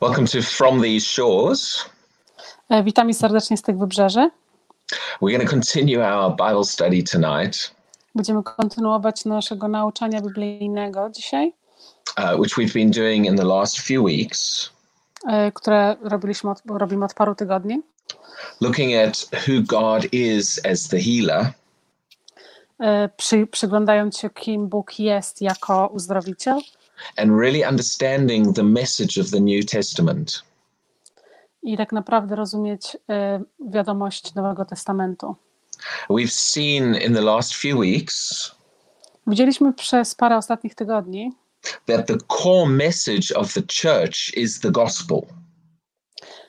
Welcome to From These Shores. E, Witamy serdecznie z tych wybrzeży. We're going to continue our Bible study tonight, Będziemy kontynuować naszego nauczania biblijnego dzisiaj, uh, which we've been doing in the last few weeks, e, które robiliśmy od, robimy od paru tygodni. looking at who God is as the healer E, Przy, przyglądając się, kim Bóg jest jako uzdrowiciel and really understanding the message of the New Testament. i tak naprawdę rozumieć e, wiadomość Nowego Testamentu. We've seen in the last few weeks Widzieliśmy przez parę ostatnich tygodni, that the core message of the church is the gospel.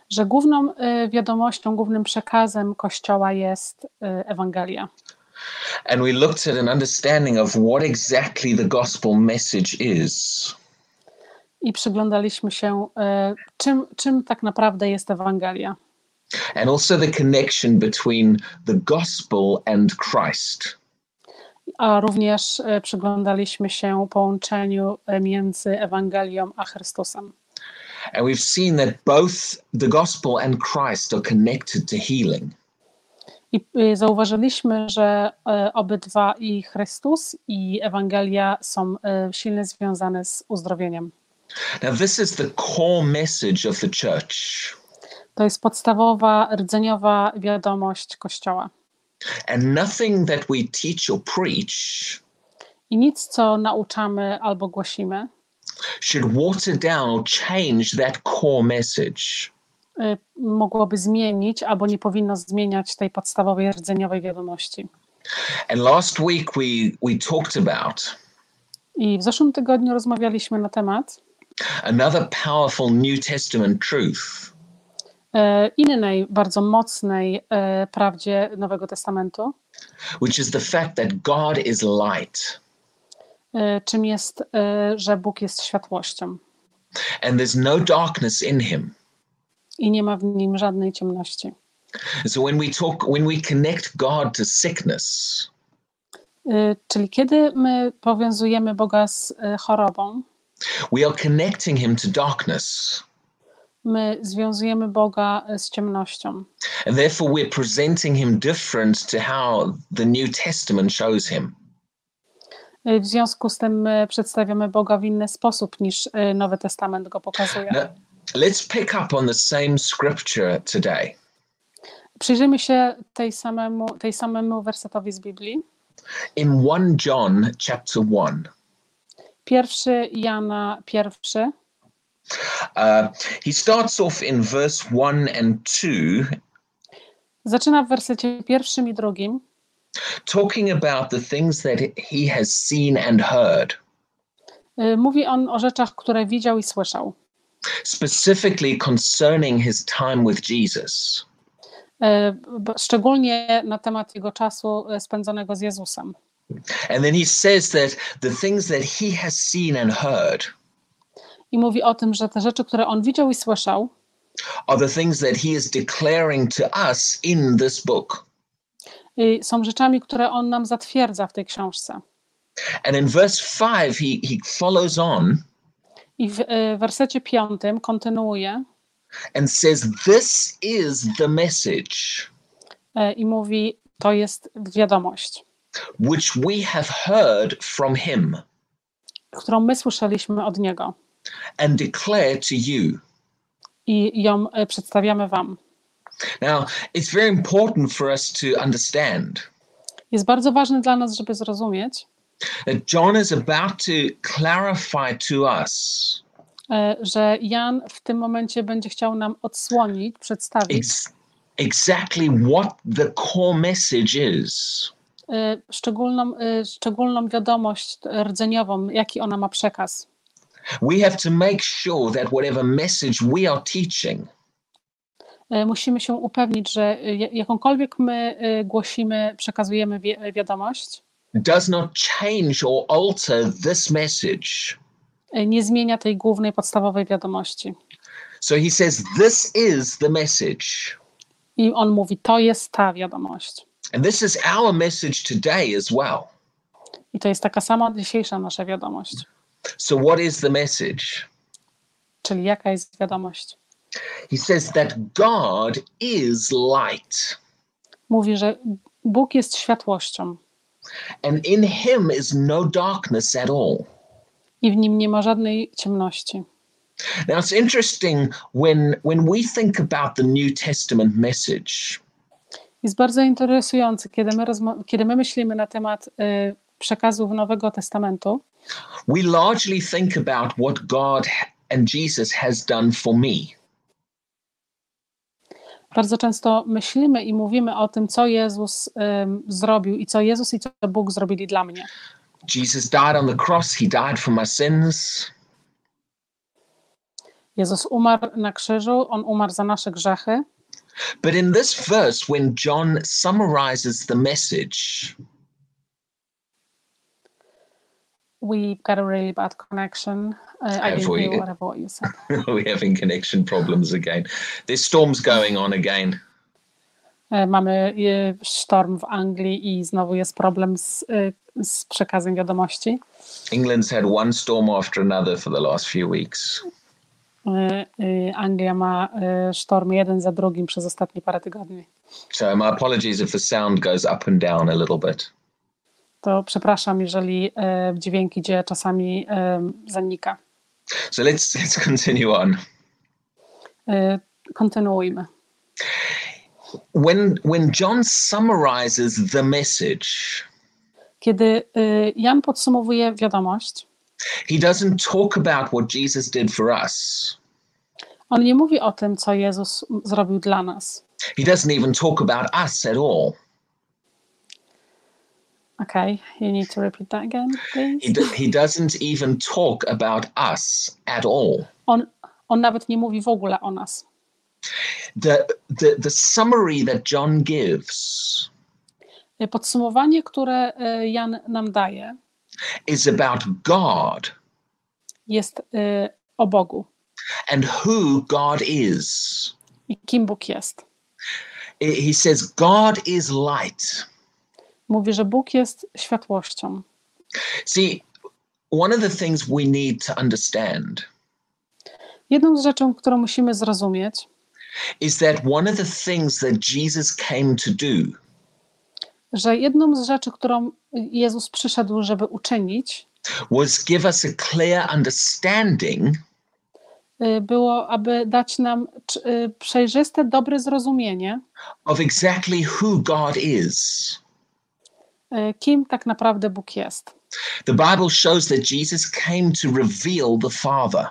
że główną e, wiadomością, głównym przekazem Kościoła jest e, Ewangelia. And we looked at an understanding of what exactly the gospel message is. I przyglądaliśmy się, e, czym, czym tak naprawdę jest Ewangelia. and also the connection between the gospel and Christ. a również e, przyglądaliśmy się połączeniu e, między Ewangelią a Chrystusem. And we've seen that both the gospel and Christ are connected to healing. I e, zauważyliśmy, że e, obydwa i Chrystus i Ewangelia są e, silnie związane z uzdrowieniem. Now, this is the core message of the church. To jest podstawowa, rdzeniowa wiadomość Kościoła. And nothing that we teach or preach I nic, co nauczamy albo głosimy, should water down or change that core message. E, mogłoby zmienić albo nie powinno zmieniać tej podstawowej, rdzeniowej wiadomości. And last week we, we talked about I w zeszłym tygodniu rozmawialiśmy na temat another powerful New Testament truth e, innej, bardzo mocnej e, prawdzie Nowego Testamentu, which is the fact that God is light. e, czym jest, e, że Bóg jest światłością and there's no darkness in him. I nie ma w nim żadnej ciemności. So when we talk, when we connect God to sickness, E, Czyli kiedy my powiązujemy Boga z e, chorobą, we are connecting him to darkness. my związujemy Boga e, z ciemnością. And therefore we're presenting him different to how the New Testament shows him. W związku z tym my przedstawiamy Boga w inny sposób niż Nowy Testament go pokazuje. Now, let's pick up on the same scripture today. Przyjrzyjmy się tej samemu, tej samemu wersetowi z Biblii. In 1 John chapter 1, Pierwszy Jana pierwszy, uh, he starts off in verse 1 and 2, zaczyna w wersecie pierwszym i drugim, talking about the things that he has seen and heard, Y, Mówi on o rzeczach, które widział i słyszał. Specifically concerning his time with Jesus. Bo- Szczególnie na temat jego czasu y, spędzonego z Jezusem. And then he says that the things that he has seen and heard I mówi o tym, że te rzeczy, które on widział i słyszał, are the things that he is declaring to us in this book. y, są rzeczami, które on nam zatwierdza w tej książce. And in verse 5, he, he follows on I w y, wersecie piątym kontynuuje and says, This is the message y, i mówi: To jest wiadomość, which we have heard from him którą my słyszeliśmy od niego and declare to you. i ją y, przedstawiamy Wam. Now, it's very important for us to understand Jest bardzo ważne dla nas, żeby zrozumieć, that John is about to clarify to us y, że Jan w tym momencie będzie chciał nam odsłonić, przedstawić ex- exactly what the core message is. y, szczególną, y, szczególną wiadomość rdzeniową, jaki ona ma przekaz. We have to make sure that whatever message we are teaching Musimy się upewnić, że jakąkolwiek my głosimy, przekazujemy wi- wiadomość, does not change or alter this message. y, nie zmienia tej głównej, podstawowej wiadomości. So he says, This is the message. I on mówi, to jest ta wiadomość. And this is our message today as well. I to jest taka sama dzisiejsza nasza wiadomość. So, what is the message? Czyli jaka jest wiadomość? He says that God is light, Mówi, że Bóg jest światłością and in him is no darkness at all. i w nim nie ma żadnej ciemności. Now it's interesting when when we think about the New Testament message, Jest bardzo interesujący, kiedy my, kiedy my myślimy na temat y, przekazów Nowego Testamentu, we largely think about what God and Jesus has done for me. Bardzo często myślimy i mówimy o tym, co Jezus ym, zrobił i co Jezus i co Bóg zrobili dla mnie. Jesus died on the cross, he died for my sins. Jezus umarł na krzyżu, on umarł za nasze grzechy. But in this verse, when John summarizes the message, We've got a really bad connection. Uh, I didn't we? hear whatever what you said. we're having connection problems again. There's storms going on again. E, Mamy sztorm w Anglii i znowu jest problem z, z przekazem wiadomości. England's had one storm after another for the last few weeks. Anglia ma sztorm jeden za drugim przez ostatnie parę tygodni. So my apologies if the sound goes up and down a little bit. To przepraszam, jeżeli e, dźwięk idzie czasami e, zanika. So let's let's continue on. E, Kontynuujmy. When when John summarizes the message, Kiedy Jan podsumowuje wiadomość, he doesn't talk about what Jesus did for us. on nie mówi o tym, co Jezus zrobił dla nas. He doesn't even talk about us at all. Okay, you need to repeat that again, please. He, do, he doesn't even talk about us at all. On, on nawet nie mówi w ogóle o nas. The, the, the summary that John gives Podsumowanie, które e, Jan nam daje, is about God jest e, o Bogu and who God is. i kim Bóg jest. He says, God is light. Mówi, że Bóg jest światłością. See, one of the things we need to understand Jedną z rzeczy, którą musimy zrozumieć, is that one of the things that Jesus came to do że jedną z rzeczy, którą Jezus przyszedł, żeby uczynić, was give us a clear understanding y, było, aby dać nam y, przejrzyste, dobre zrozumienie, of exactly who God is. Y, kim tak naprawdę Bóg jest. The Bible shows that Jesus came to reveal the Father.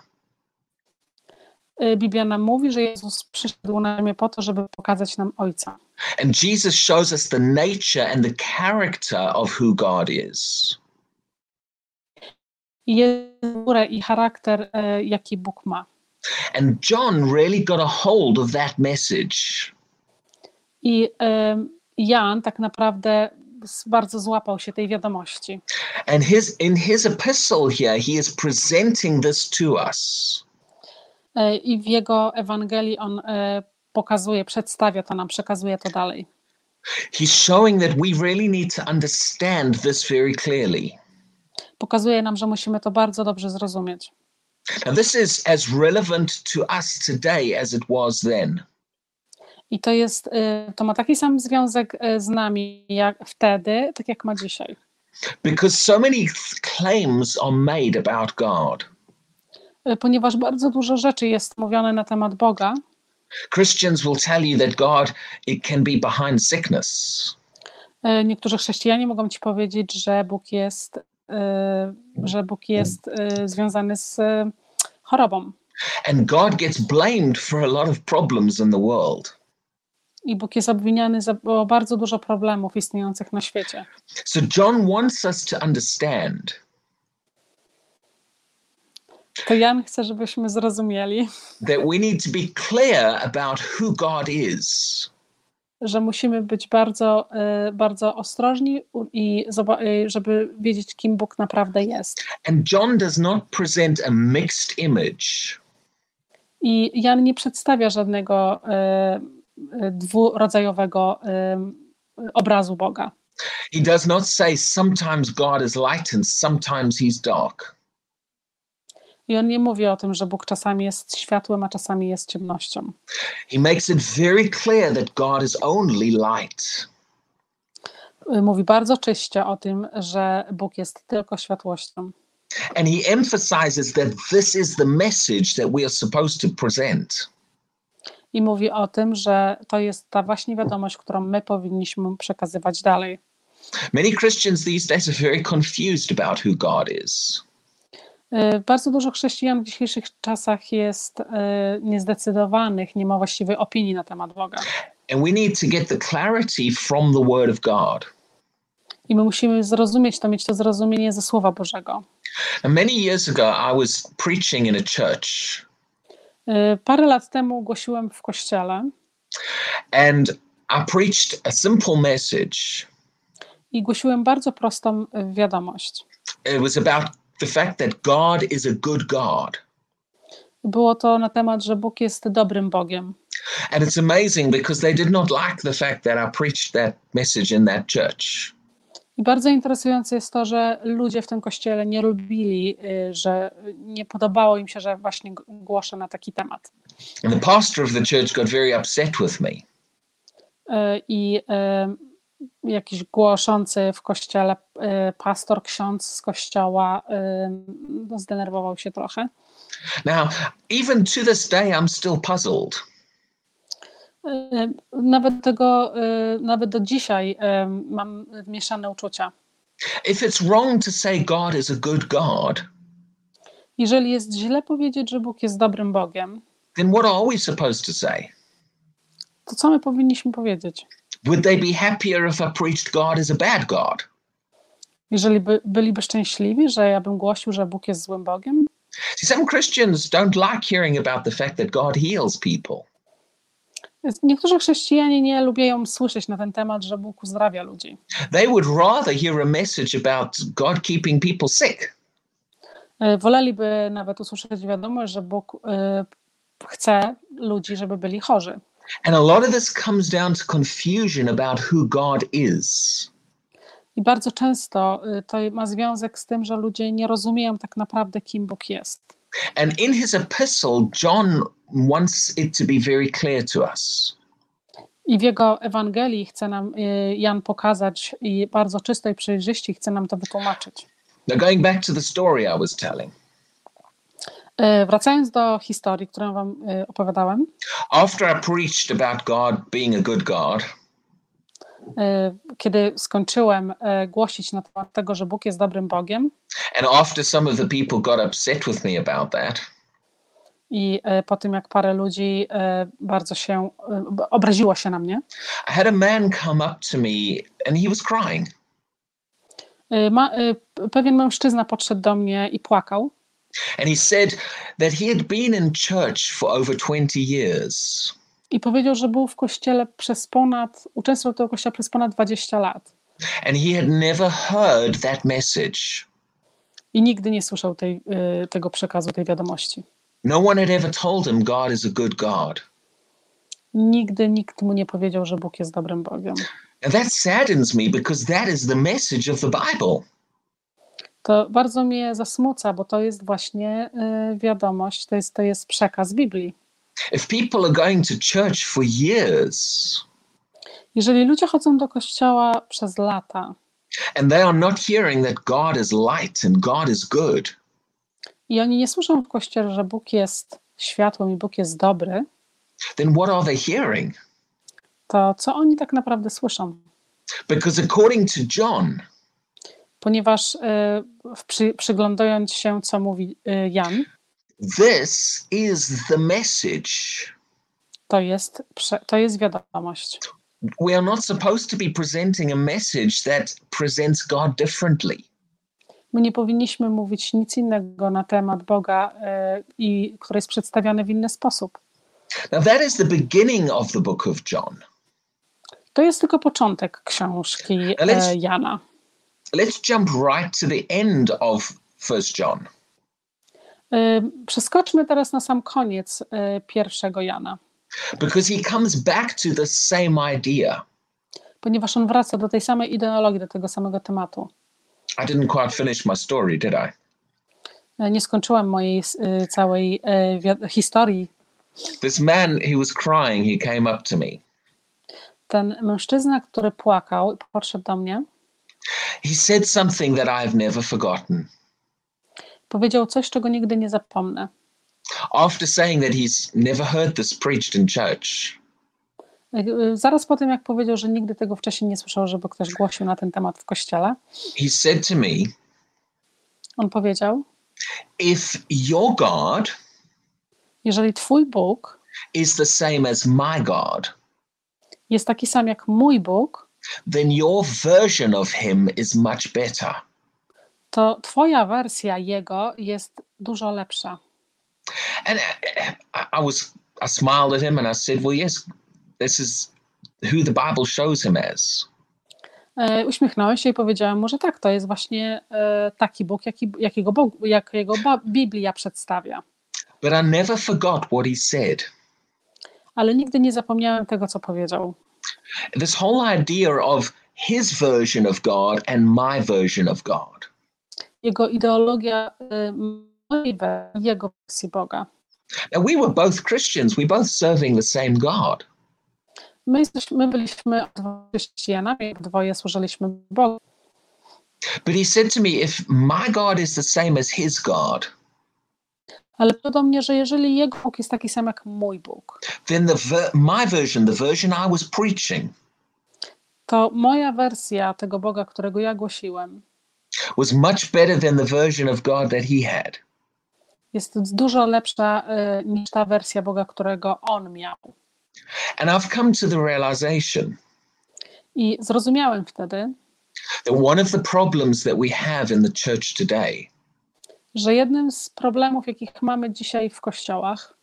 Y, Biblia nam mówi, że Jezus przyszedł na ziemię po to, żeby pokazać nam Ojca. And Jesus shows us the nature and the character of who God is. I i charakter, y, jaki Bóg ma. And John really got a hold of that message. I Jan tak naprawdę bardzo złapał się tej wiadomości. And his in his epistle here, he is presenting this to us. E, I w jego Ewangelii on e, pokazuje, przedstawia to nam, przekazuje to dalej. He's showing that we really need to understand this very clearly. Pokazuje nam, że musimy to bardzo dobrze zrozumieć. Now, this is as relevant to us today as it was then. I to jest, e, to ma taki sam związek e, z nami jak wtedy, tak jak ma dzisiaj. Because so many claims are made about God. E, Ponieważ bardzo dużo rzeczy jest mówione na temat Boga, Christians will tell you that God it can be behind sickness. niektórzy chrześcijanie mogą ci powiedzieć, że Bóg jest, że Bóg jest związany z chorobą. And God gets blamed for a lot of problems in the world. I Bóg jest obwiniany za o bardzo dużo problemów istniejących na świecie. So John wants us to understand To Jan chce, żebyśmy zrozumieli, that we need to be clear about who God is. że musimy być bardzo, e, bardzo ostrożni i e, żeby wiedzieć, kim Bóg naprawdę jest. And John does not present a mixed image. I Jan nie przedstawia żadnego e, dwurodzajowego obrazu Boga. He does not say sometimes God is light and sometimes he's dark. I on nie mówi o tym, że Bóg czasami jest światłem, a czasami jest ciemnością. He makes it very clear that God is only light. Y, Mówi bardzo czyście o tym, że Bóg jest tylko światłością. And he emphasizes that this is the message that we are supposed to present. I mówi o tym, że to jest ta właśnie wiadomość, którą my powinniśmy przekazywać dalej. Many Christians these days are very confused about who God is. Y, Bardzo dużo chrześcijan w dzisiejszych czasach jest y, niezdecydowanych, nie ma właściwej opinii na temat Boga. And we need to get the clarity from the Word of God. I my musimy zrozumieć to, mieć to zrozumienie ze Słowa Bożego. And many years ago, I was preaching in a church, Parę lat temu głosiłem w kościele and I preached a simple message. i głosiłem bardzo prostą y, wiadomość. It was about the fact that God is a good God. Było to na temat, że Bóg jest dobrym Bogiem. And it's amazing because they did not like the fact that I preached that message in that church. I bardzo interesujące jest to, że ludzie w tym kościele nie lubili, y, że nie podobało im się, że właśnie głoszę na taki temat. And the pastor of the church got very upset with me. Y, I y, jakiś głoszący w kościele, pastor, ksiądz z kościoła no, zdenerwował się trochę. Now, even to this day, I'm still puzzled. Nawet tego, y, nawet do dzisiaj mam mieszane uczucia. If it's wrong to say God is a good God, Jeżeli jest źle powiedzieć, że Bóg jest dobrym Bogiem, then what are we supposed to say? to co my powinniśmy powiedzieć? Would they be happier if I preached God is a bad God? Jeżeli by, byliby szczęśliwi, że ja bym głosił, że Bóg jest złym Bogiem? See, some Christians don't like hearing about the fact that God heals people. Niektórzy chrześcijanie nie lubią słyszeć na ten temat, że Bóg uzdrawia ludzi. They would rather hear a message about God keeping people sick. E, Woleliby nawet usłyszeć wiadomość, że Bóg e, chce ludzi, żeby byli chorzy. And a lot of this comes down to confusion about who God is. I bardzo często e, to ma związek z tym, że ludzie nie rozumieją tak naprawdę, kim Bóg jest. And in his epistle, John wants it to be very clear to us. I w jego Ewangelii chce nam e, Jan pokazać i bardzo czysto i przejrzyście chce nam to wytłumaczyć. Now, going back to the story I was telling, E, Wracając do historii, którą wam e, opowiadałem, after I preached about God being a good God, kiedy skończyłem e, głosić na temat tego, że Bóg jest dobrym Bogiem and after some of the people got upset with me about that, i e, po tym, jak parę ludzi e, bardzo się e, obraziło się na mnie, I had a man come up to me and he was crying. e, ma, e, pewien mężczyzna podszedł do mnie i płakał And he said that he had been in church for over 20 years. I powiedział, że był w kościele przez ponad, uczestniczył tego kościoła przez ponad 20 lat And he had never heard that message. i nigdy nie słyszał tej, e, tego przekazu, tej wiadomości. No one had ever told him God is a good God. Nigdy nikt mu nie powiedział, że Bóg jest dobrym Bogiem. And that saddens me because that is the message of the Bible. To bardzo mnie zasmuca, bo to jest właśnie y, wiadomość, to jest, to jest przekaz Biblii. If people are going to church for years Jeżeli ludzie chodzą do kościoła przez lata and they are not hearing that God is light and God is good, i oni nie słyszą w kościele, że Bóg jest światłem i Bóg jest dobry, then what are they hearing? to co oni tak naprawdę słyszą? Because according to John, Ponieważ y, przy, przyglądając się, co mówi y, Jan, this is the message. to jest, to jest wiadomość. We are not supposed to be presenting a message that presents God differently. My nie powinniśmy mówić nic innego na temat Boga, y, i, który jest przedstawiany w inny sposób. Now, that is the beginning of the book of John. To jest tylko początek książki Ale- e, Jana. Let's jump right to the end of First John. Y, Przeskoczmy teraz na sam koniec y, pierwszego Jana, because he comes back to the same idea. ponieważ on wraca do tej samej ideologii, do tego samego tematu. I didn't quite finish my story, did I? E, Nie skończyłam mojej całej historii. This man, he was crying, he came up to me. Ten mężczyzna, który płakał i podszedł do mnie, He said something that I've never forgotten. Powiedział coś, czego nigdy nie zapomnę. After saying that he's never heard this preached in church, E, e, Zaraz po tym, jak powiedział, że nigdy tego wcześniej nie słyszał, żeby ktoś głosił na ten temat w kościele, he said to me, on powiedział: If your God Jeżeli Twój Bóg is the same as my God, jest taki sam jak mój Bóg, then your version of him is much better. To Twoja wersja Jego jest dużo lepsza. And I, I was, I smiled at him and I said, Well, yes, this is who the Bible shows him as. E, Uśmiechnąłem się i powiedziałem mu, że tak, to jest właśnie e, taki Bóg, jaki, jakiego, Bóg, jakiego Biblia przedstawia. But I never forgot what he said. Ale nigdy nie zapomniałem tego, co powiedział. This whole idea of his version of God and my version of God. Jego ideologia e, mojej jego wersji Boga. Now, we were both Christians, we both serving the same God. My, jesteśmy, my byliśmy chrześcijanami, dwoje służyliśmy Bogu. But he said to me, If my God is the same as his God, Ale do mnie, że jeżeli jego Bóg jest taki sam jak mój Bóg, then the ver- my version, the version I was preaching, to moja wersja tego Boga, którego ja głosiłem, was much better than the version of God that he had. jest dużo lepsza e, niż ta wersja Boga, którego on miał. And I've come to the realization I zrozumiałem wtedy, that one of the problems that we have in the church today że jednym z problemów, jakich mamy dzisiaj w kościołach,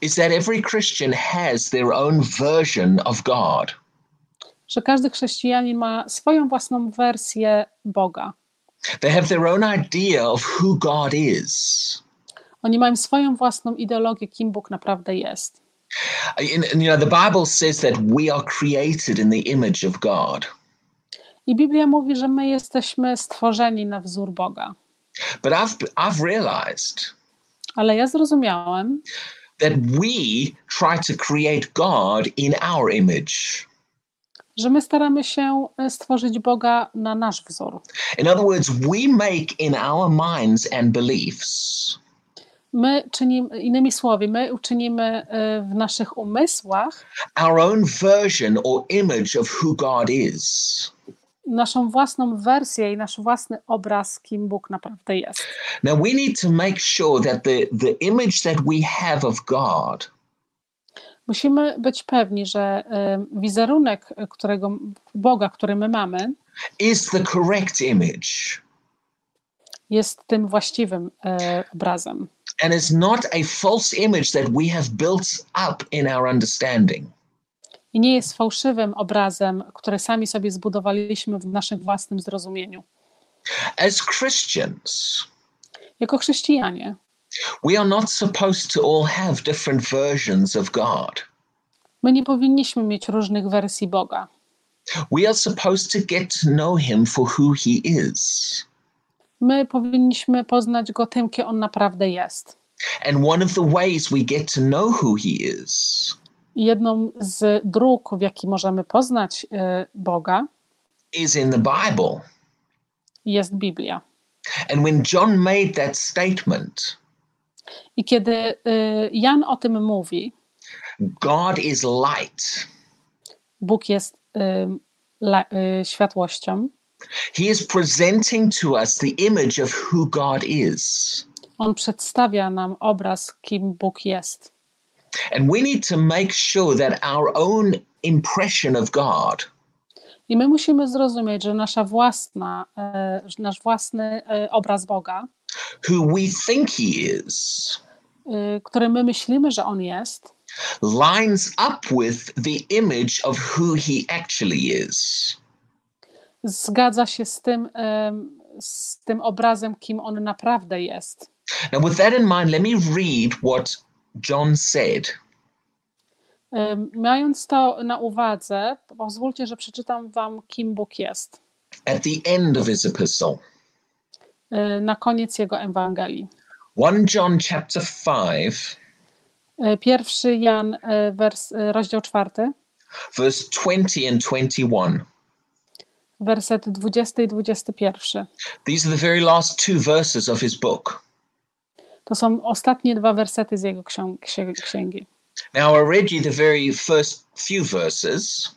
is that every Christian has their own version of God. że każdy chrześcijanin ma swoją własną wersję Boga. They have their own idea of who God is. Oni mają swoją własną ideologię, kim Bóg naprawdę jest. And, and, you know, the Bible says that we are created in the image of God. I Biblia mówi, że my jesteśmy stworzeni na wzór Boga. But I've I've realized Ale ja zrozumiałem, that we try to create God in our image. Że my staramy się e, stworzyć Boga na nasz wzór. In other words, we make in our minds and beliefs My czynimy, innymi słowy, my uczynimy e, w naszych umysłach our own version or image of who God is. naszą własną wersję i nasz własny obraz, kim Bóg naprawdę jest. Now we need to make sure that the, the image that we have of God Musimy być pewni, że e, wizerunek którego, Boga, który my mamy, is the correct image jest tym właściwym e, obrazem. and is not a false image that we have built up in our understanding. I nie jest fałszywym obrazem, który sami sobie zbudowaliśmy w naszym własnym zrozumieniu. As Christians, Jako chrześcijanie we are not supposed to all have different versions of God. my nie powinniśmy mieć różnych wersji Boga. We are supposed to get to know him for who he is. My powinniśmy poznać Go tym, kim On naprawdę jest. And one of the ways we get to know who he is jedną z dróg, w jaki możemy poznać e, Boga, is in the Bible. jest Biblia. And when John made that statement, I kiedy e, Jan o tym mówi, God is light, Bóg jest la, e, światłością, he is presenting to us the image of who God is. On przedstawia nam obraz, kim Bóg jest. And we need to make sure that our own impression of God I my musimy zrozumieć, że nasza własna, e, nasz własny e, obraz Boga, who we think he is e, który my myślimy, że On jest, lines up with the image of who he actually is. zgadza się z tym, z tym obrazem, kim On naprawdę jest. Now, with that in mind, let me read what John said. Mając to na uwadze, pozwólcie, że przeczytam Wam, kim Bóg jest. at the end of his epistle. Y, na koniec jego Ewangelii. 1 John chapter 5, Y, Pierwszy Jan, y, wers, rozdział czwarty, verse 20 and 21. werset 20 i 21. These are the very last two verses of his book. To są ostatnie dwa wersety z jego księgi. Now, I read you the very first few verses,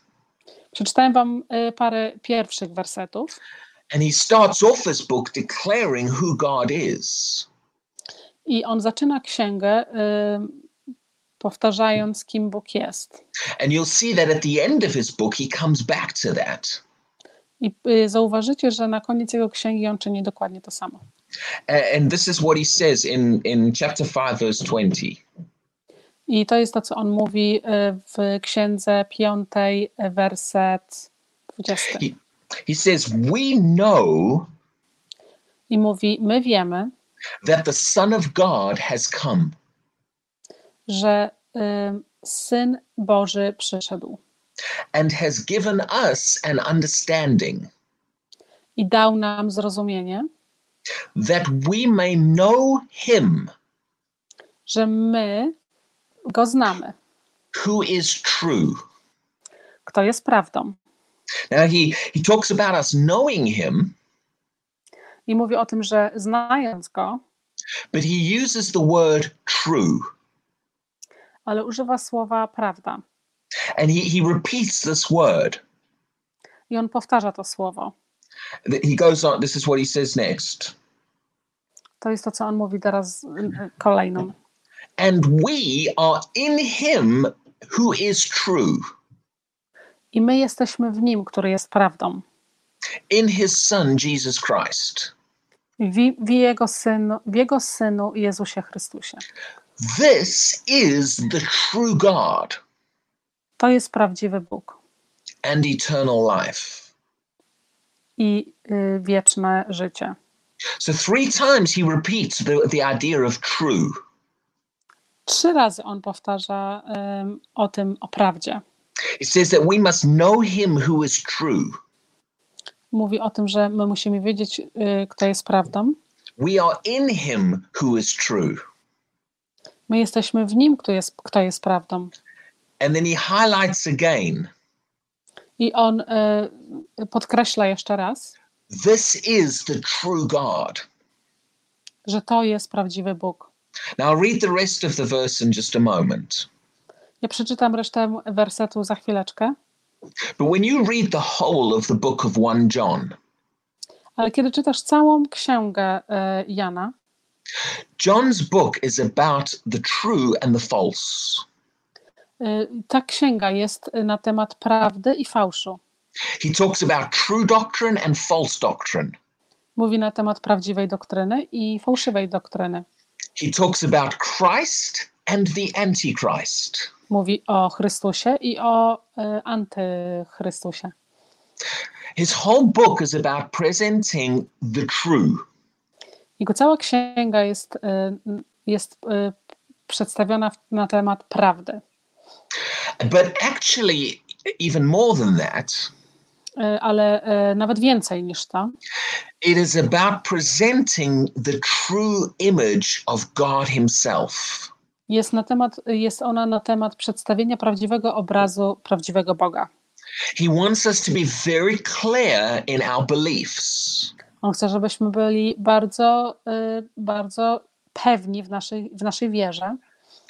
Przeczytałem wam parę pierwszych wersetów and he starts off his book declaring who God is. i on zaczyna księgę y, powtarzając, kim Bóg jest. And you'll see that at the end of his book, he comes back to that. I y, zauważycie, że na koniec jego księgi on czyni dokładnie to samo. And this is what he says in, in chapter 5, verse 20. I to jest to, co on mówi y, w księdze piątej, y, werset 20. He, he says, We know I mówi: My wiemy, that the Son of God has come że y, Syn Boży przyszedł and has given us an understanding i dał nam zrozumienie, that we may know him że my go znamy, who is true. kto jest prawdą. Now he, he talks about us knowing him, I mówi o tym, że znając go, but he uses the word true. ale używa słowa prawda. And he, he repeats this word. I on powtarza to słowo. He goes on, this is what he says next. To jest to, co on mówi teraz y, y, kolejną. And we are in him who is true, I my jesteśmy w nim, który jest prawdą. in his Son, Jesus Christ. W, w, jego, synu, w jego synu Jezusie Chrystusie. This is the true God To jest prawdziwy Bóg and eternal life. i y, wieczne życie. So, three times he repeats the, the idea of true. Trzy razy on powtarza ym, o tym, o prawdzie. He says that we must know him who is true. Mówi o tym, że my musimy wiedzieć, y, kto jest prawdą. We are in him who is true. My jesteśmy w nim, kto jest, kto jest prawdą. And then he highlights again I on y, podkreśla jeszcze raz, this is the true God. że to jest prawdziwy Bóg. Now, I'll read the rest of the verse in just a moment. Ja przeczytam resztę wersetu za chwileczkę, But when you read the whole of the book of 1 John, ale kiedy czytasz całą księgę y, Jana, John's book is about the true and the false. y, ta księga jest na temat prawdy i fałszu. He talks about true doctrine and false doctrine. Mówi na temat prawdziwej doktryny i fałszywej doktryny. He talks about Christ and the Antichrist. Mówi o Chrystusie i o y, antychrystusie. His whole book is about presenting the true. Jego cała księga jest, y, jest y, przedstawiona na temat prawdy. But actually, even more than that, Ale nawet więcej niż to, it is about presenting the true image of God Himself. Jest, na temat, jest ona na temat przedstawienia prawdziwego obrazu prawdziwego Boga. He wants us to be very clear in our beliefs. On chce, żebyśmy byli bardzo, y, bardzo pewni w naszej, w naszej wierze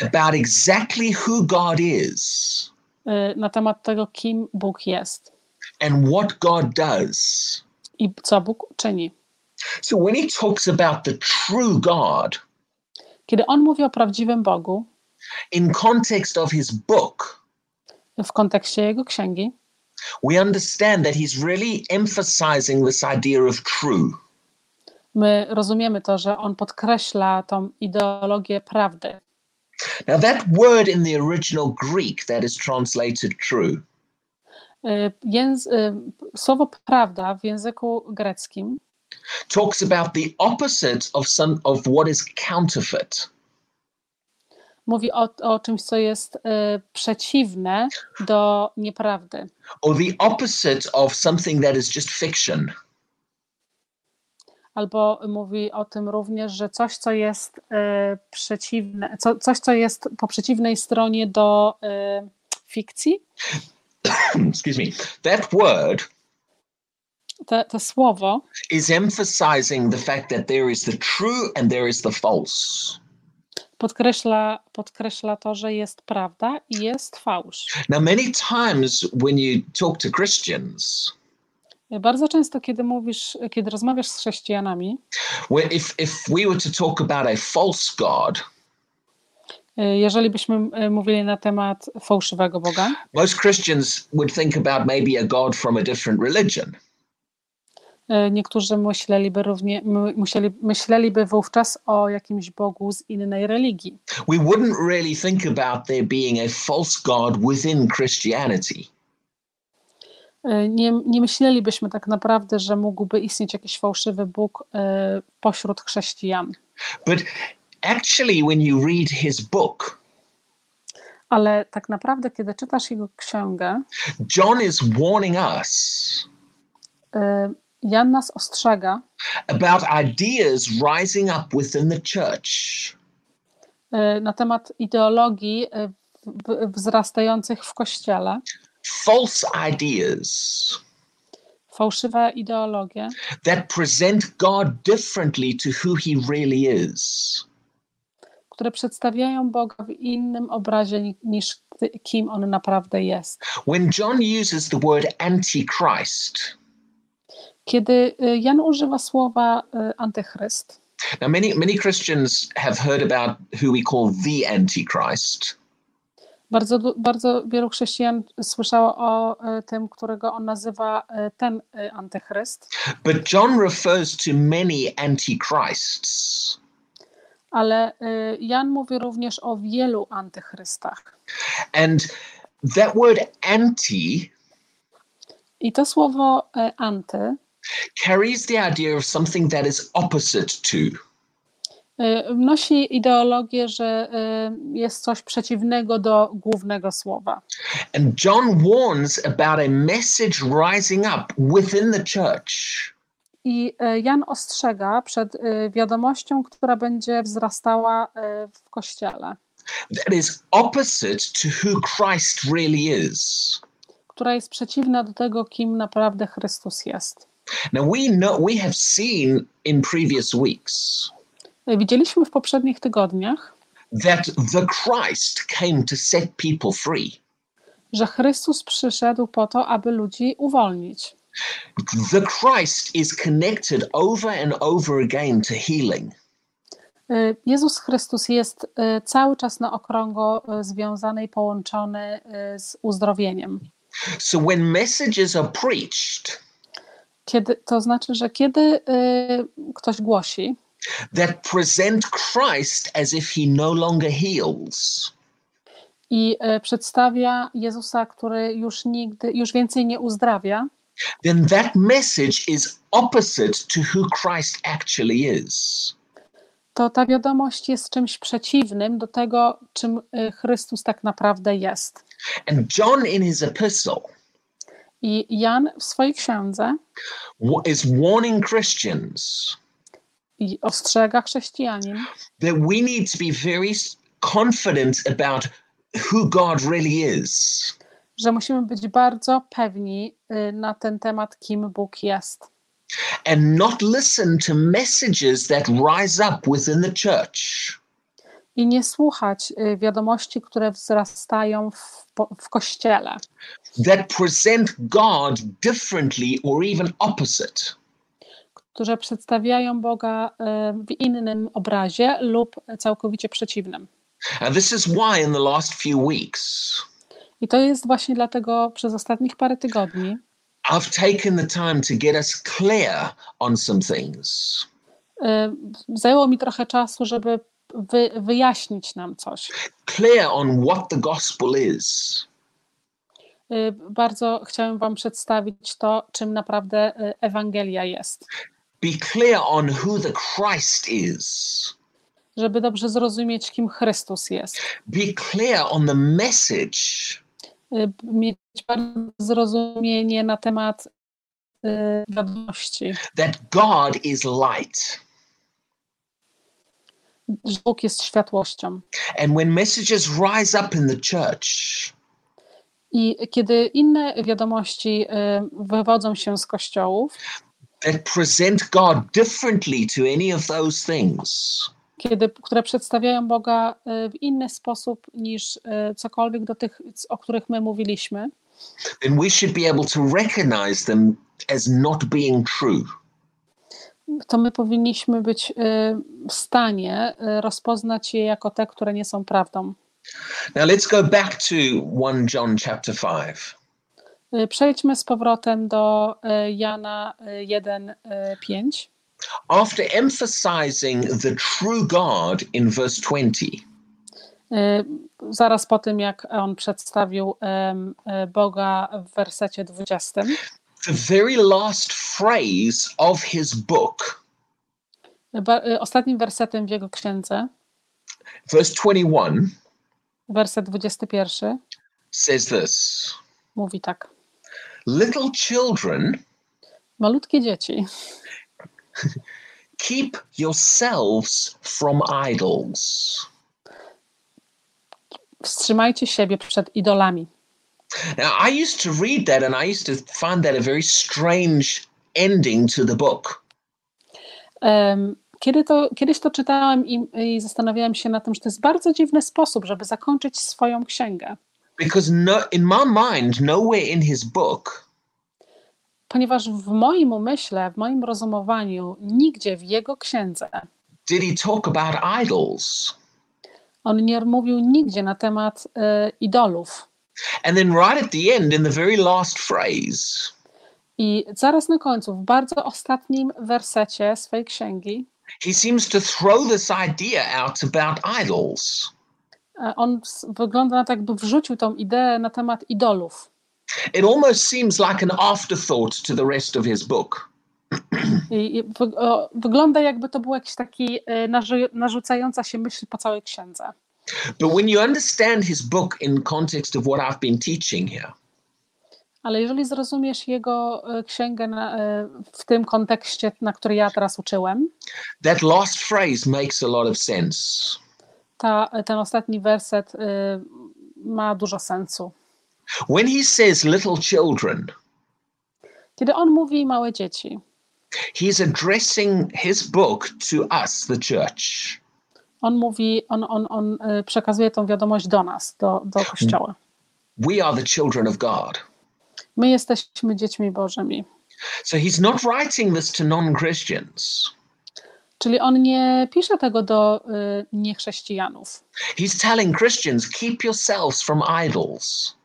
about exactly who God is y, na temat tego, kim Bóg jest and what God does. i co Bóg czyni. So when he talks about the true God Kiedy on mówi o prawdziwym Bogu in context of his book, w kontekście jego księgi, we understand that he's really emphasizing this idea of true. my rozumiemy to, że on podkreśla tą ideologię prawdy. Now that word in the original Greek that is translated true Y, Jęz, y, słowo prawda w języku greckim talks about the opposite of some of what is counterfeit. mówi o, o czymś, co jest y, przeciwne do nieprawdy, Or the opposite of something that is just fiction. albo mówi o tym również, że coś, co jest e, przeciwne, co, coś, co jest po przeciwnej stronie do e, fikcji, excuse me, that word te, te słowo is emphasizing the fact that there is the true and there is the false. podkreśla, podkreśla to, że jest prawda i jest fałsz. Now, many times when you talk to Christians, Bardzo często, kiedy mówisz, kiedy rozmawiasz z chrześcijanami, where if, if we were to talk about a false God, jeżeli byśmy e, mówili na temat fałszywego Boga, most Christians would think about maybe a God from a different religion. E, niektórzy myśleliby równie, my- musieli, myśleliby wówczas o jakimś Bogu z innej religii. We wouldn't really think about there being a false God within Christianity. E, Nie, nie myślelibyśmy tak naprawdę, że mógłby istnieć jakiś fałszywy Bóg e, pośród chrześcijan. But actually, when you read his book, Ale tak naprawdę, kiedy czytasz jego księgę, John is warning us e, Jan nas ostrzega about ideas rising up within the church. E, na temat ideologii w- wzrastających w kościele, false ideas. Fałszywe ideologie, that present God differently to who he really is. które przedstawiają Boga w innym obrazie ni- niż kim on naprawdę jest. When John uses the word antichrist, Kiedy e, Jan używa słowa e, antychryst, now many many Christians have heard about who we call the antichrist, bardzo, bardzo wielu chrześcijan słyszało o e, tym, którego on nazywa ten antychryst, but John refers to many antichrists. ale Jan mówi również o wielu antychrystach. And that word anti I to słowo anty carries the idea of something that is opposite to. y, wnosi ideologię, że y, jest coś przeciwnego do głównego słowa. And John warns about a message rising up within the church I y, Jan ostrzega przed wiadomością, która będzie wzrastała w kościele, that is opposite to who Christ really is. która jest przeciwna do tego, kim naprawdę Chrystus jest. Now we know we have seen in previous weeks Y, Widzieliśmy w poprzednich tygodniach, that the Christ came to set people free. że Chrystus przyszedł po to, aby ludzi uwolnić. The Christ is connected over and over again to healing. Y, Jezus Chrystus jest y, cały czas na okrągło y, związany i połączony z uzdrowieniem. So when messages are preached Kiedy, to znaczy, że kiedy y, ktoś głosi, that present Christ as if he no longer heals, i y, przedstawia Jezusa, który już nigdy, już więcej nie uzdrawia, then that message is opposite to who Christ actually is. to ta wiadomość jest czymś przeciwnym do tego, czym y, Chrystus tak naprawdę jest. And John in his epistle I Jan w swojej księdze is warning Christians i ostrzega chrześcijanin, that we need to be very confident about who God really is. że musimy być bardzo pewni y, na ten temat, kim Bóg jest. and not listen to messages that rise up within the church I nie słuchać y, wiadomości, które wzrastają w, w kościele, that present God differently or even opposite. które przedstawiają Boga y, w innym obrazie lub całkowicie przeciwnym. And this is why in the last few weeks I to jest właśnie dlatego przez ostatnich parę tygodni I've taken the time to get us clear on some things. y, zajęło mi trochę czasu, żeby wy, wyjaśnić nam coś. Clear on what the gospel is. Y, Bardzo chciałem Wam przedstawić to, czym naprawdę y, Ewangelia jest, Be clear on who the Christ is. żeby dobrze zrozumieć, kim Chrystus jest. Be clear on the message y, mieć zrozumienie na temat wiadomości, that God is light. Że Bóg jest światłością. And when messages rise up in the church, I kiedy inne wiadomości y, wywodzą się z kościołów, that present God differently to any of those things, kiedy, które przedstawiają Boga y, w inny sposób niż y, cokolwiek do tych, o których my mówiliśmy, then we should be able to recognize them as not being true. To my powinniśmy być y, w stanie y, rozpoznać je jako te, które nie są prawdą. Now let's go back to 1 John chapter 5. Y, Przejdźmy z powrotem do Jana y, 1, y, 5. After emphasizing the true God in verse 20, Y, Zaraz po tym, jak on przedstawił Boga w wersecie 20, the very last phrase of his book, ba- y, ostatnim wersetem w jego księdze, verse 21, werset 21, says this mówi tak. Little children, Malutkie dzieci, keep yourselves from idols. wstrzymajcie siebie przed idolami. Now, I used to read that and I used to find that a very strange ending to the book. Em, Kiedy to, kiedyś to czytałem i, i zastanawiałem się nad tym, że to jest bardzo dziwny sposób, żeby zakończyć swoją księgę. Because no, in my mind, nowhere in his book Ponieważ w moim umyśle, w moim rozumowaniu, nigdzie w jego księdze did he talk about idols. on nie mówił nigdzie na temat e, idolów. And then, right at the end, in the very last phrase, I zaraz na końcu, w bardzo ostatnim wersecie swojej księgi, he seems to throw this idea out about idols. e, on wygląda na to, jakby wrzucił tą ideę na temat idolów. It almost seems like an afterthought to the rest of his book. I, wygląda jakby to był jakiś taki e, narzu, narzucająca się myśl po całej księdze. But when you understand his book in context of what I've been teaching here, Ale jeżeli zrozumiesz jego e, księgę na, e, w tym kontekście, na który ja teraz uczyłem, that last phrase makes a lot of sense. ta, ten ostatni werset y, ma dużo sensu. When he says little children, Kiedy on mówi małe dzieci, he's addressing his book to us, the church. On mówi, on, on, on y, przekazuje tą wiadomość do nas, do, do kościoła. We are the children of God. My jesteśmy dziećmi Bożymi. So he's not writing this to non Christians. Czyli on nie pisze tego do y, niechrześcijanów. He's telling Christians, keep yourselves from idols.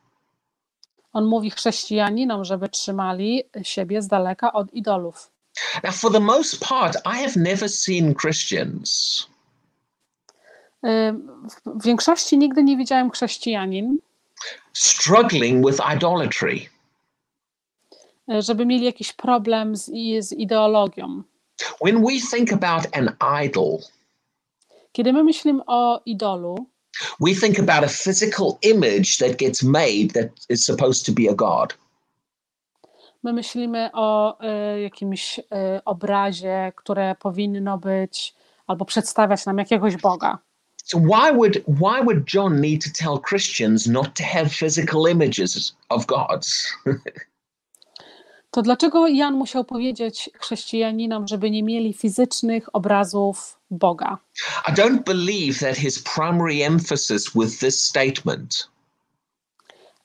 On mówi chrześcijaninom, żeby trzymali siebie z daleka od idolów. Now, for the most part, I have never seen Christians w większości nigdy nie widziałem chrześcijanin, struggling with idolatry. y, żeby mieli jakiś problem z, z ideologią. When we think about an idol, Kiedy my myślimy o idolu, we think about a physical image that gets made that is supposed to be a god. my myślimy o y, jakimś y, obrazie, które powinno być albo przedstawiać nam jakiegoś Boga. So why would why would John need to tell Christians not to have physical images of gods? To dlaczego Jan musiał powiedzieć chrześcijaninom, żeby nie mieli fizycznych obrazów Boga? I don't believe that his primary emphasis with this statement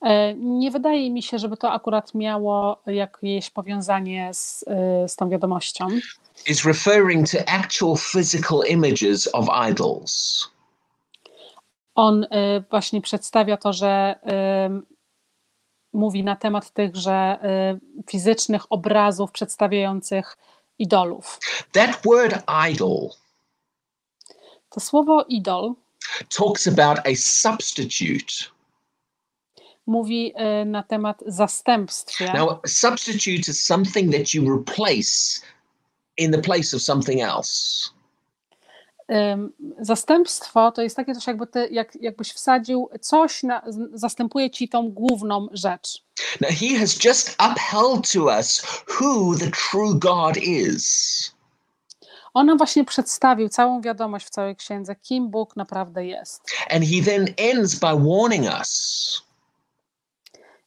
E, Nie wydaje mi się, żeby to akurat miało jakieś powiązanie z, y, z tą wiadomością. is referring to actual physical images of idols. On y, właśnie przedstawia to, że mówi na temat tychże y, fizycznych obrazów przedstawiających idolów. That word idol To słowo idol talks about a substitute. mówi y, na temat zastępstwie. Now, a substitute is something that you replace in the place of something else. Zastępstwo to jest takie coś, jakby ty, jak, jakbyś wsadził coś, na, zastępuje ci tą główną rzecz. Now, he has just upheld to us who the true God is. On nam właśnie przedstawił całą wiadomość w całej księdze, kim Bóg naprawdę jest. And he then ends by warning us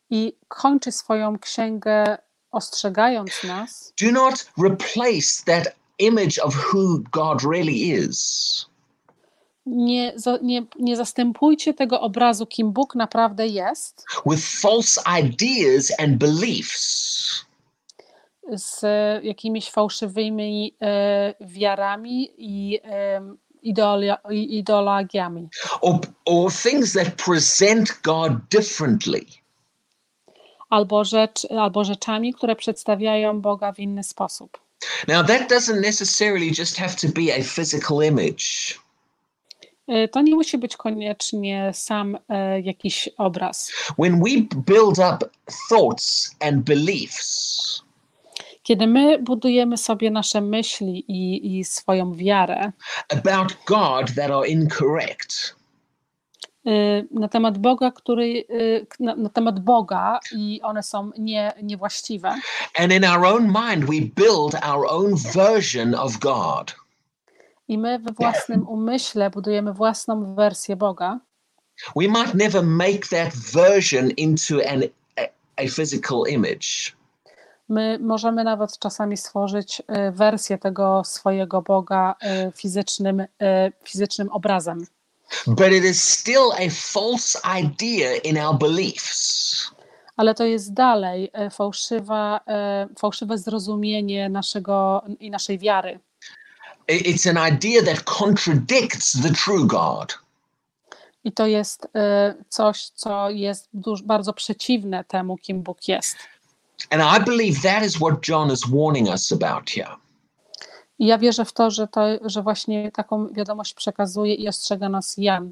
I kończy swoją księgę ostrzegając nas, do not replace that image of who God really is nie, nie, nie zastępujcie tego obrazu, kim Bóg naprawdę jest, with false ideas and beliefs. z jakimiś fałszywymi e, wiarami i e, ideolia- i ideologiami. Or, or things that present God differently. Albo, rzecz, albo rzeczami, które przedstawiają Boga w inny sposób. Now, that doesn't necessarily just have to be a physical image. E, To nie musi być koniecznie sam e, jakiś obraz. When we build up thoughts and beliefs, Kiedy my budujemy sobie nasze myśli i, i swoją wiarę about God that are incorrect, na temat Boga, który, y, na, na temat Boga i one są nie, niewłaściwe, and in our own mind we build our own version of God, i my we własnym umyśle budujemy własną wersję Boga, we might never make that version into an, a, a physical image. my możemy nawet czasami stworzyć y, wersję tego swojego Boga y, fizycznym, y, fizycznym obrazem. But it is still a false idea in our beliefs. Ale to jest dalej e, fałszywa, e, fałszywe zrozumienie naszego i naszej wiary. It's an idea that contradicts the true God. I to jest e, coś, co jest bardzo przeciwne temu, kim Bóg jest. And I believe that is what John is warning us about here. I ja wierzę w to, że, to, że właśnie taką wiadomość przekazuje i ostrzega nas Jan.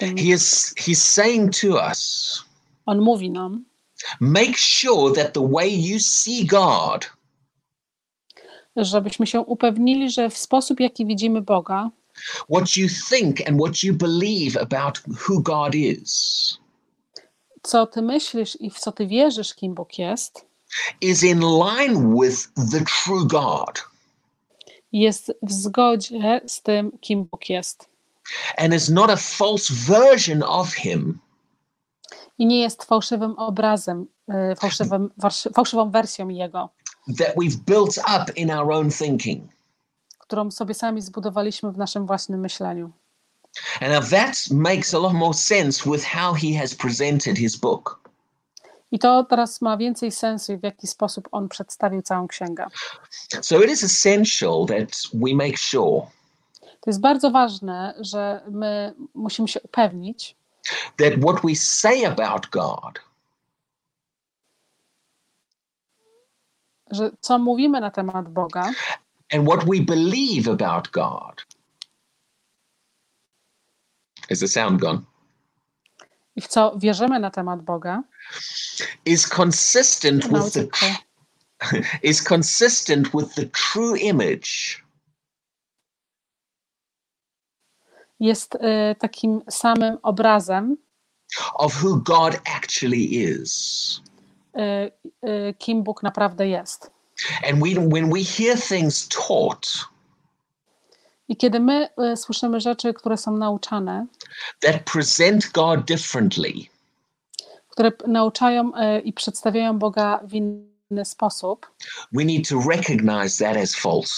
He is he's saying to us, on mówi nam, make sure that the way you see God żebyśmy się upewnili, że w sposób, jaki widzimy Boga, what you think and what you believe about who God is co ty myślisz i w co ty wierzysz, kim Bóg jest, is in line with the true God jest w zgodzie z tym, kim Bóg jest. and is not a false version of him I nie jest fałszywym obrazem, e, fałszywym, fałszywą wersją Jego, that we've built up in our own thinking. którą sobie sami zbudowaliśmy w naszym własnym myśleniu. And now that makes a lot more sense with how he has presented his book. I to teraz ma więcej sensu w jaki sposób on przedstawił całą księgę. So it is essential that we make sure To jest bardzo ważne, że my musimy się upewnić, that what we say about God że co mówimy na temat Boga and what we believe about God. Is the sound gone? i w co wierzymy na temat Boga, Is consistent with the is consistent with the true image jest y, takim samym obrazem, of who God actually is. y, y, kim Bóg naprawdę jest. And we, when we hear things taught I kiedy my y, słyszymy rzeczy, które są nauczane, that present God differently, które nauczają y, i przedstawiają Boga w inny sposób, we need to recognize that as false.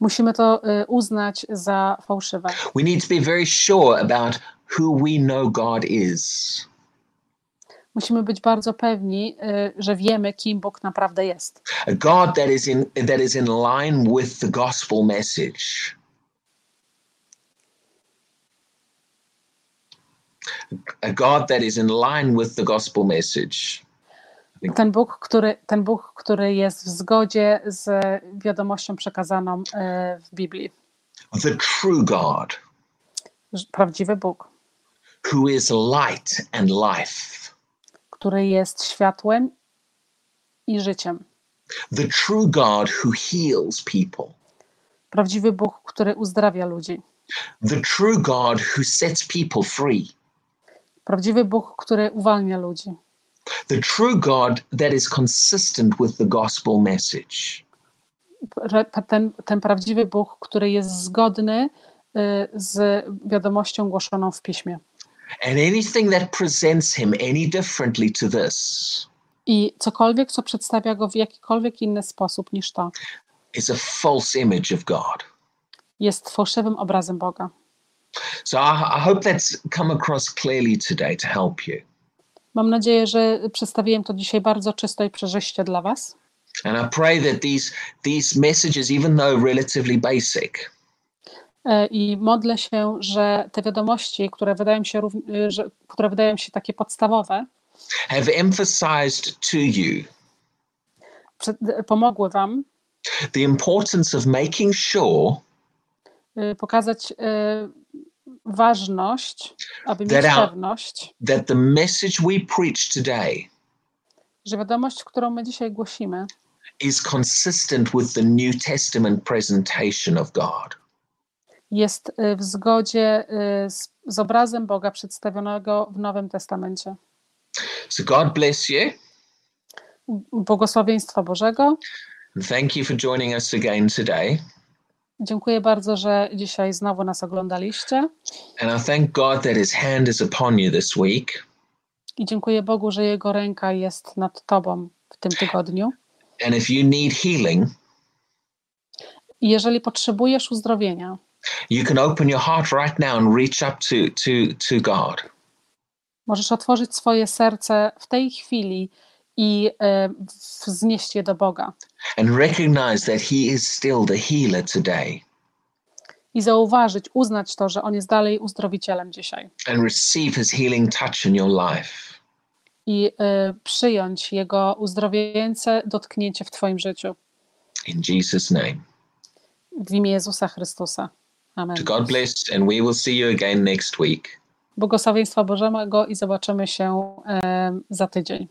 musimy to y, uznać za fałszywe. We need to be very sure about who we know God is. Musimy być bardzo pewni, y, że wiemy, kim Bóg naprawdę jest. A God that is in that is in line with the gospel message. A God that is in line with the gospel message. Ten Bóg, który, ten Bóg, który jest w zgodzie z wiadomością przekazaną y, w Biblii. The true God Prawdziwy Bóg, who is light and life. który jest światłem i życiem. The true God who heals people. Prawdziwy Bóg, który uzdrawia ludzi. The true God who sets people free. Prawdziwy Bóg, który uwalnia ludzi. The true God that is consistent with the gospel message. Ten, ten prawdziwy Bóg, który jest zgodny y, z wiadomością głoszoną w piśmie. And anything that presents him any differently to this I cokolwiek, co przedstawia go w jakikolwiek inny sposób niż to, is a false image of God. jest fałszywym obrazem Boga. So I, I hope that's come across clearly today to help you. Mam nadzieję, że przedstawiłem to dzisiaj bardzo czysto i przejrzyście dla Was. And I pray that these these messages, even though relatively basic, E, I modlę się, że te wiadomości, które wydają się, y, że, które wydają się takie podstawowe, have emphasized to you przed- pomogły Wam the importance of making sure pokazać ważność, aby mieć That our- pewność, that the message we preach today że wiadomość, którą my dzisiaj głosimy, is consistent with the New Testament presentation of God. jest y, w zgodzie y, z, z obrazem Boga przedstawionego w Nowym Testamencie. So God bless you. Błogosławieństwa Bożego. Thank you for joining us again today. Dziękuję bardzo, że dzisiaj znowu nas oglądaliście. And I thank God that His hand is upon you this week. I dziękuję Bogu, że Jego ręka jest nad Tobą w tym tygodniu. And if you need healing, jeżeli potrzebujesz uzdrowienia, you can open your heart right now and reach up to, to, to God. możesz otworzyć swoje serce w tej chwili i e, wznieść je do Boga. and recognize that He is still the healer today I zauważyć, uznać to, że On jest dalej uzdrowicielem dzisiaj. and receive His healing touch in your life. I e, przyjąć Jego uzdrowieńce dotknięcie w Twoim życiu. In Jesus' name. W imię Jezusa Chrystusa. Amen. To God bless, and we will see you again next week. Błogosławieństwa Bożego i zobaczymy się e, za tydzień.